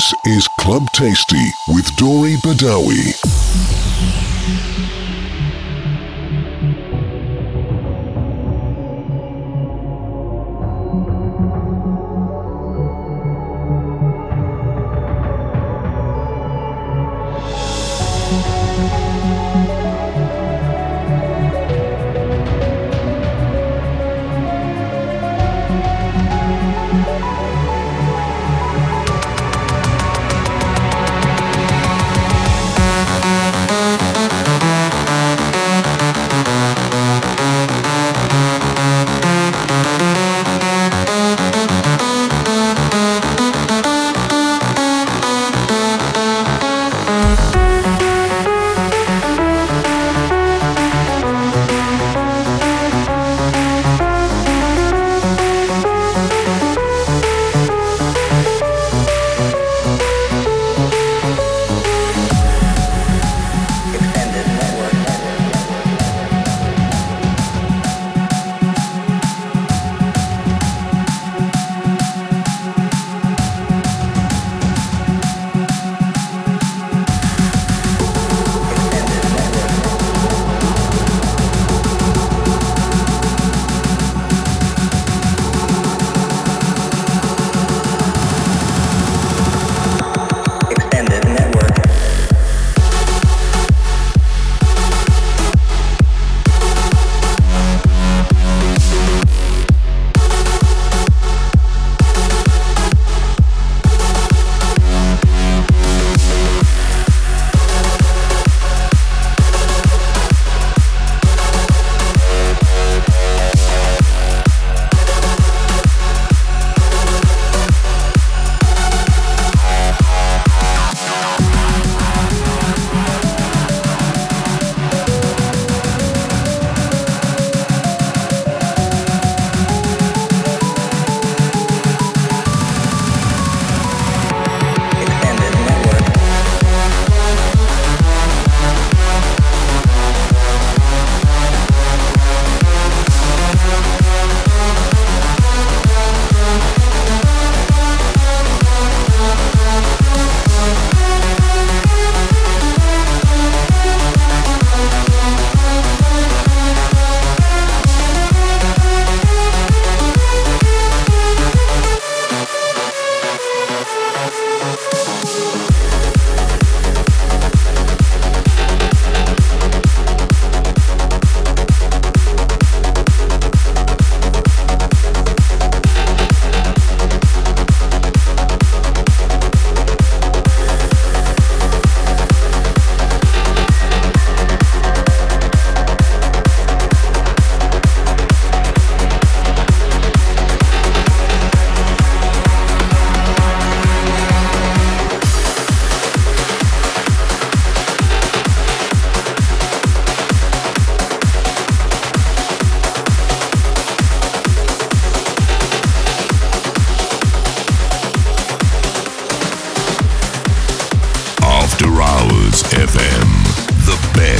This is Club Tasty with Dori Badawi.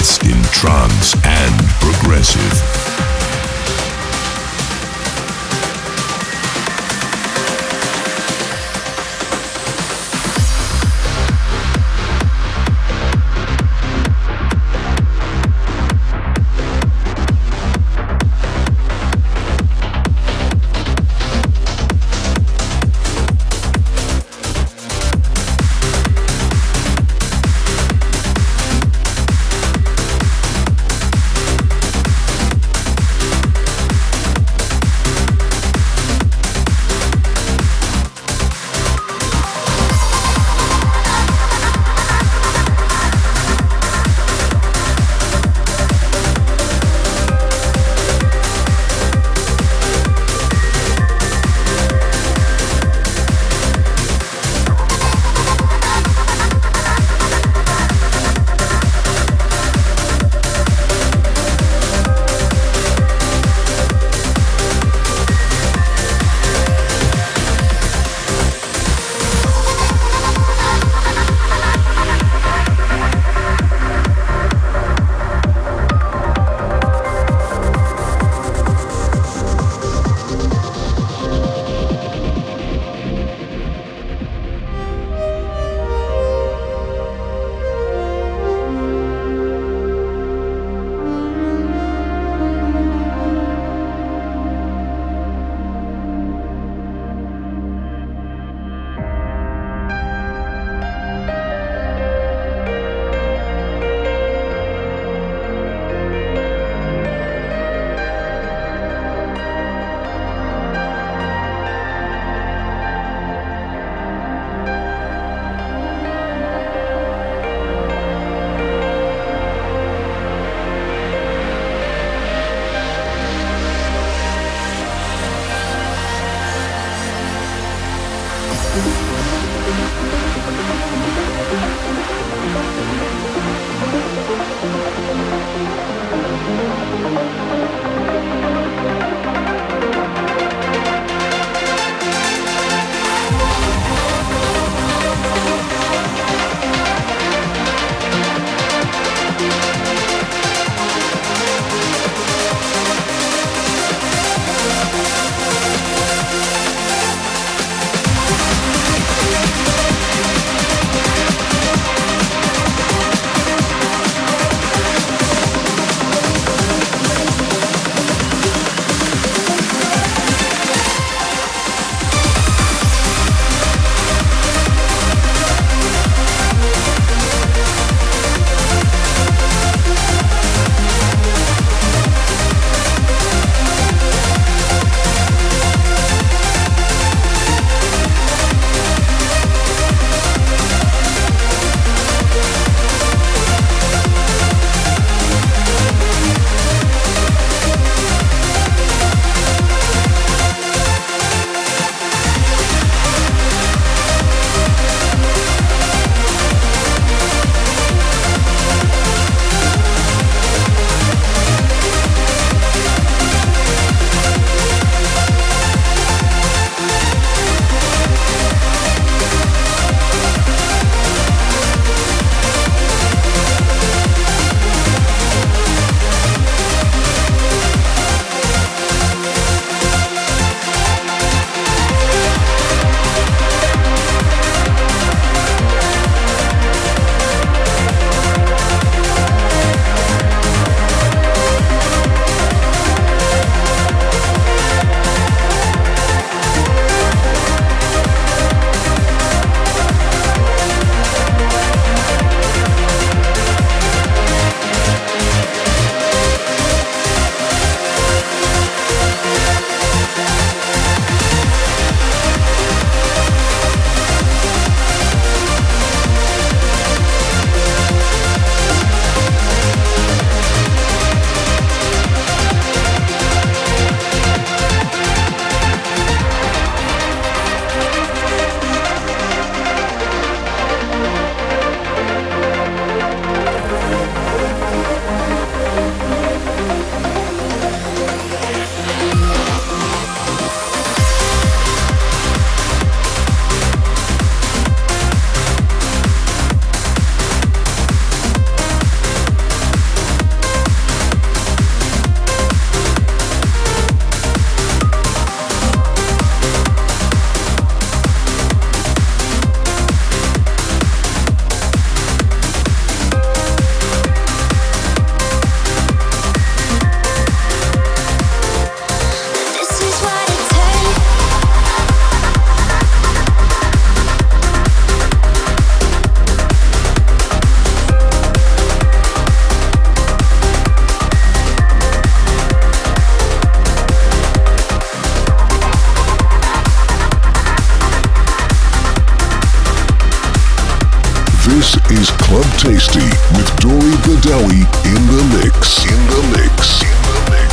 best in trance and progressive. Club Tasty with Dori Badawi in the mix. In the mix. In the mix.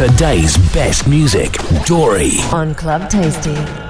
Today's best music, Dori. On Club Tasty.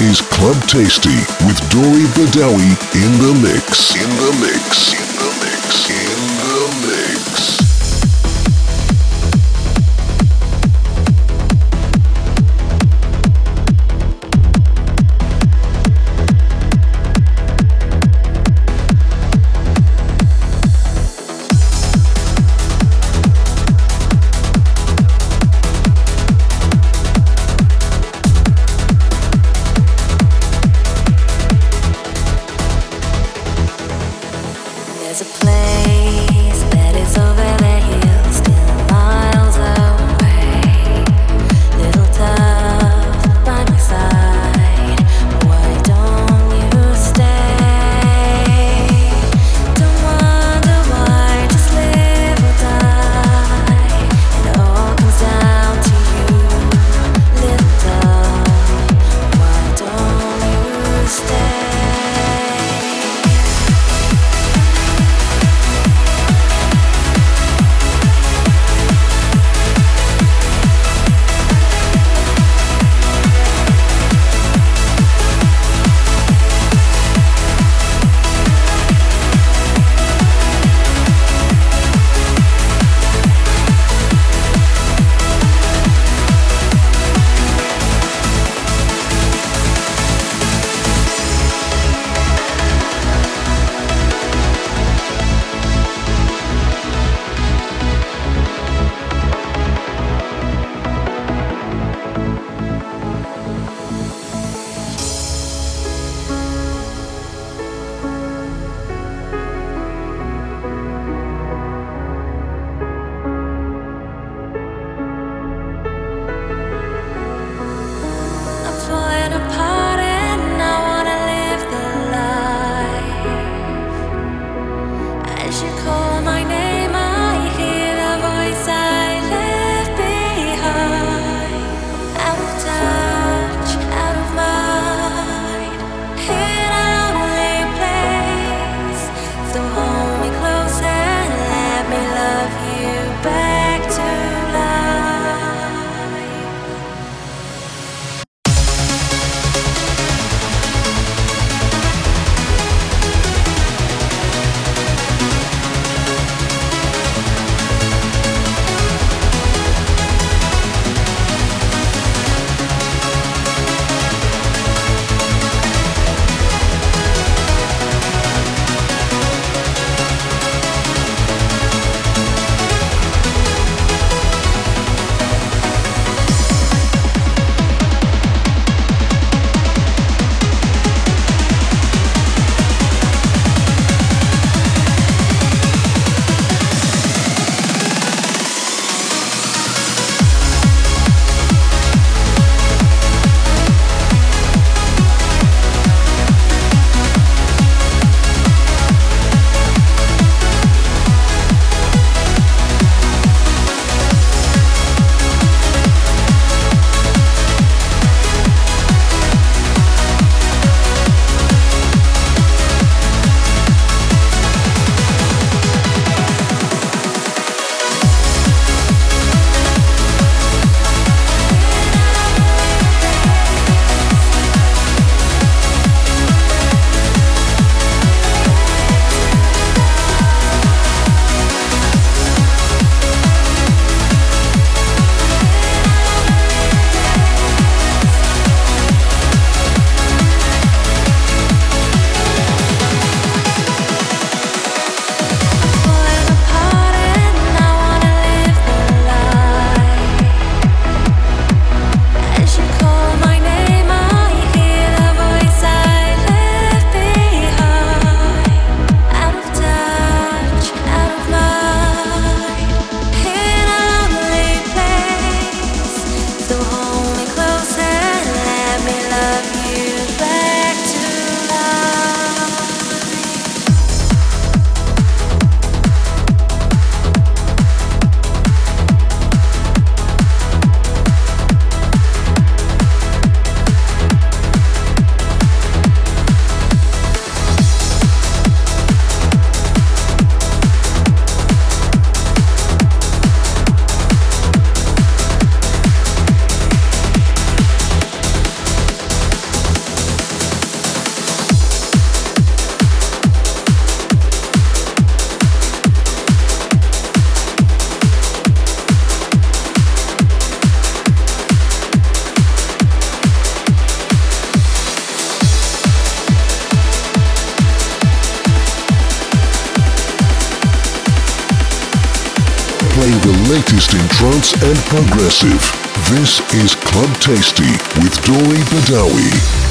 Is Club Tasty with Dori Badawi. In the mix. In the mix. Trance progressive. This is Club Tasty with Dori Badawi.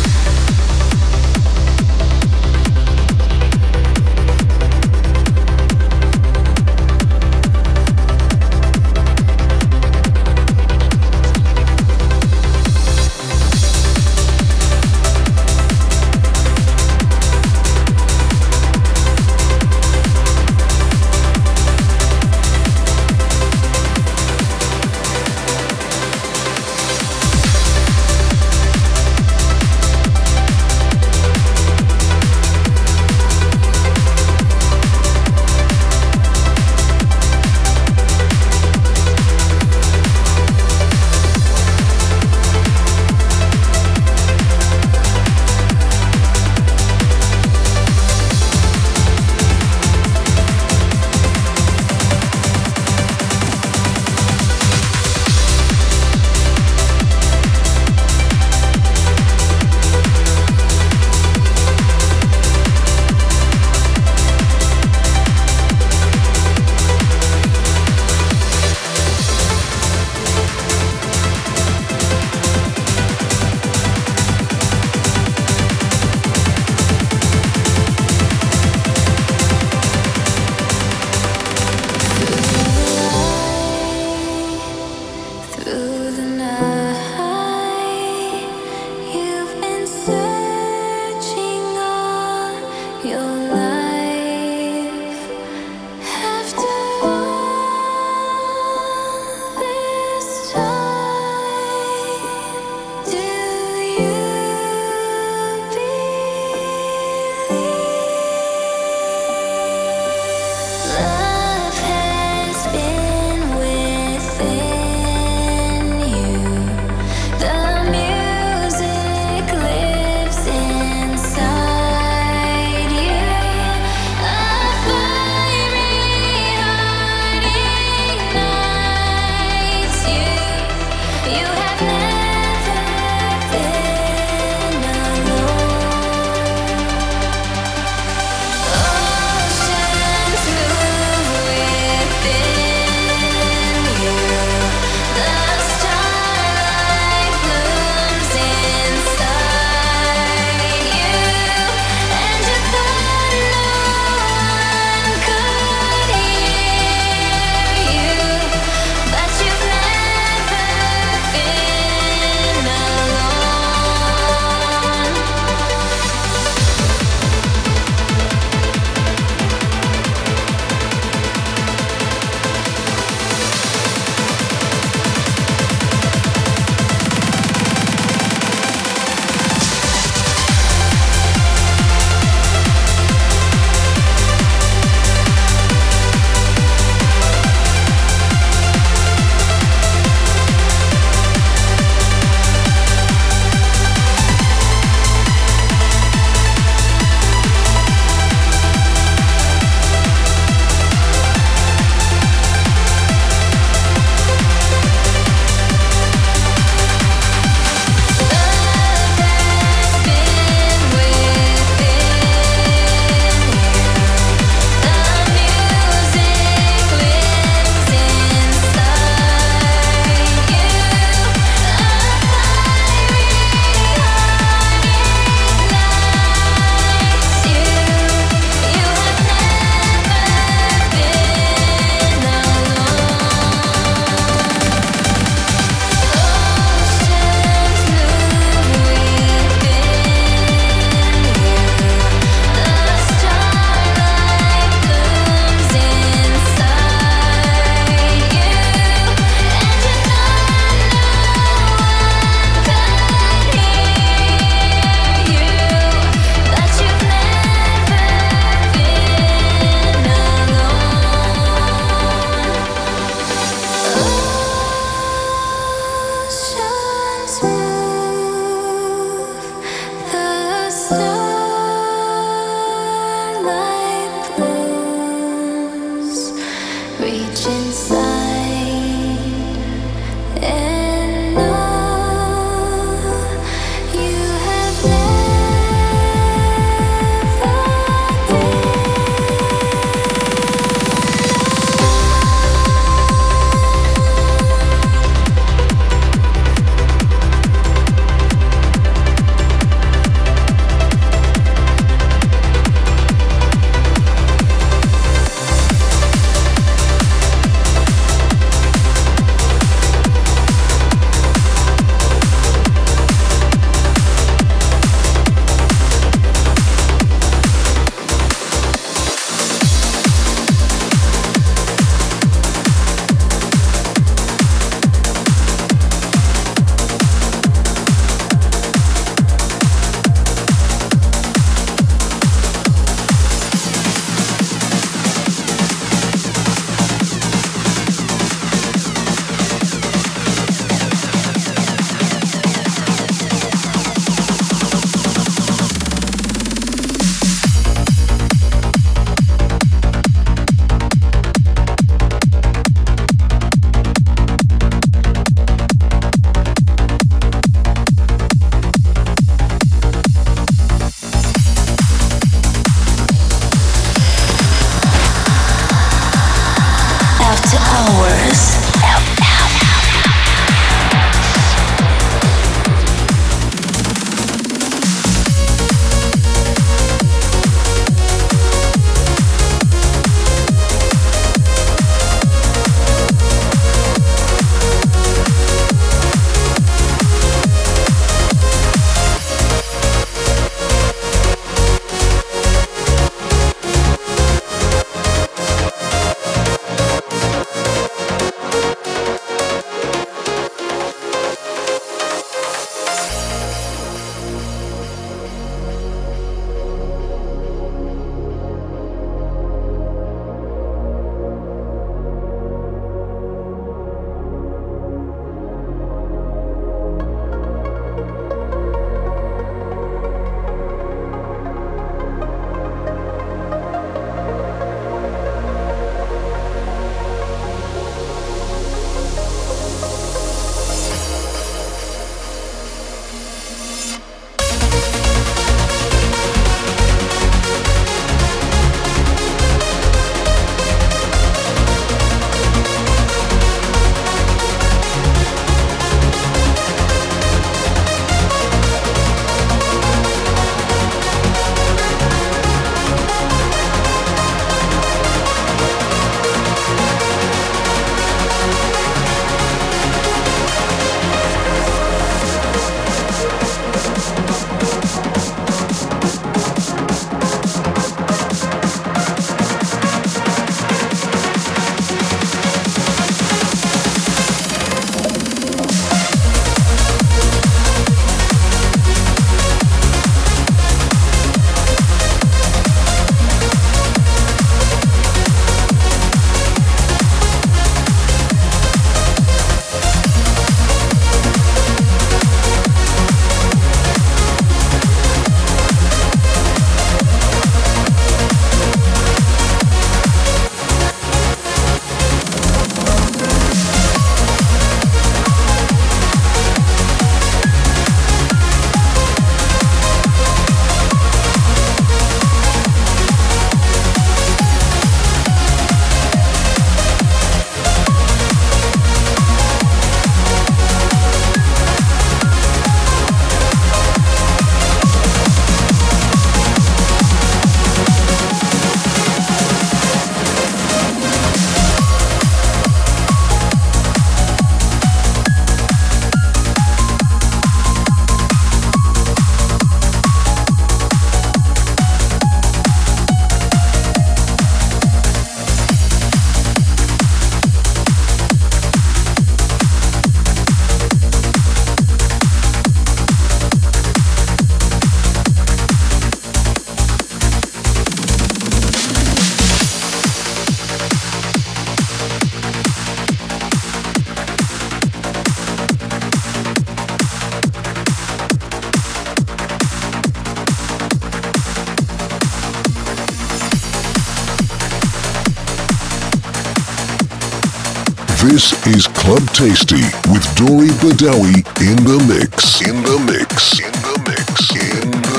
This is Club Tasty with Dori Badawi in the mix. In the mix. In the mix. In the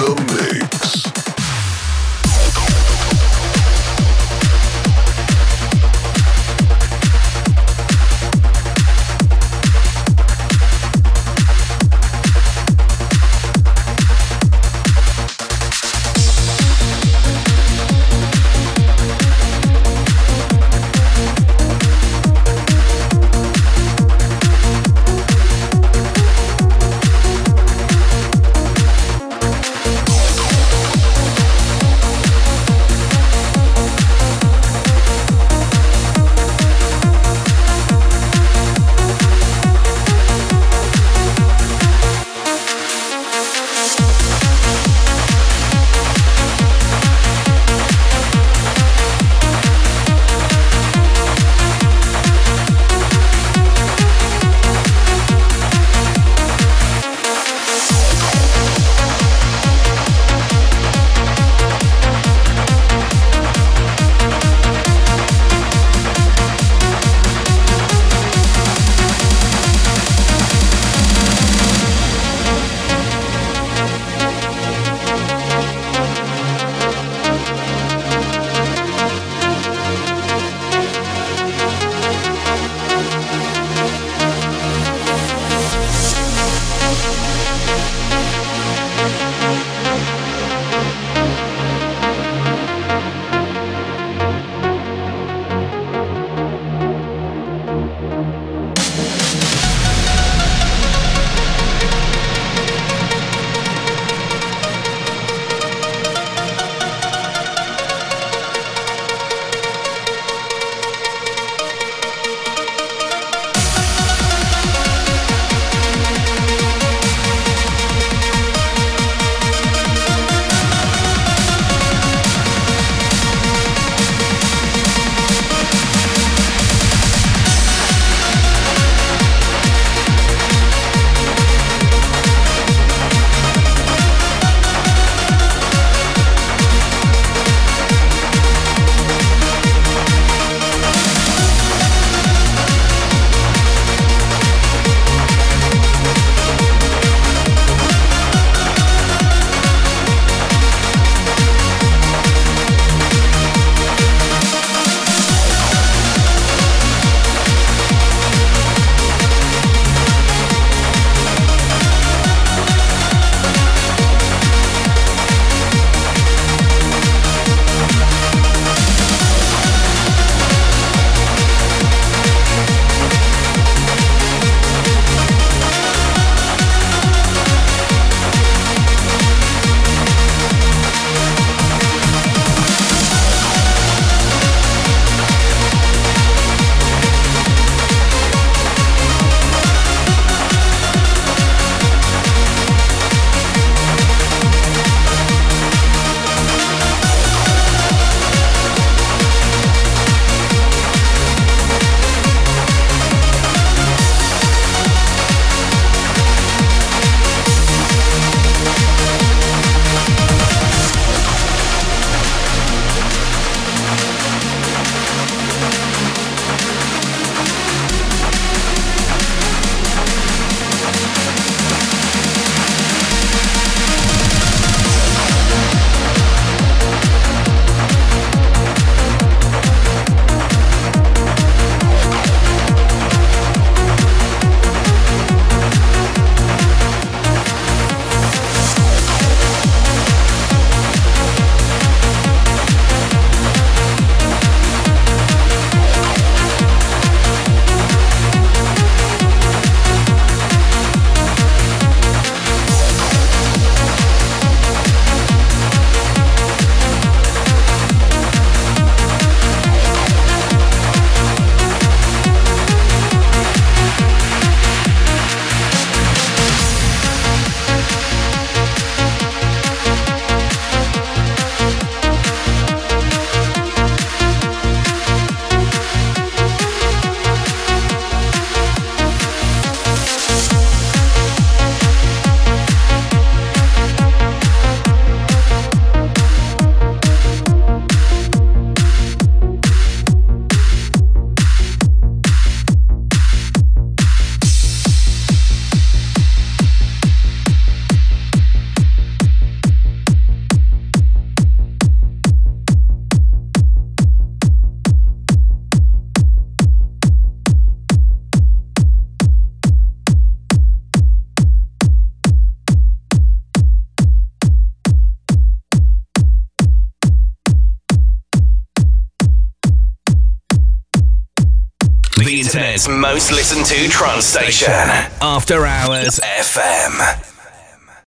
most listened to trance station, After Hours FM.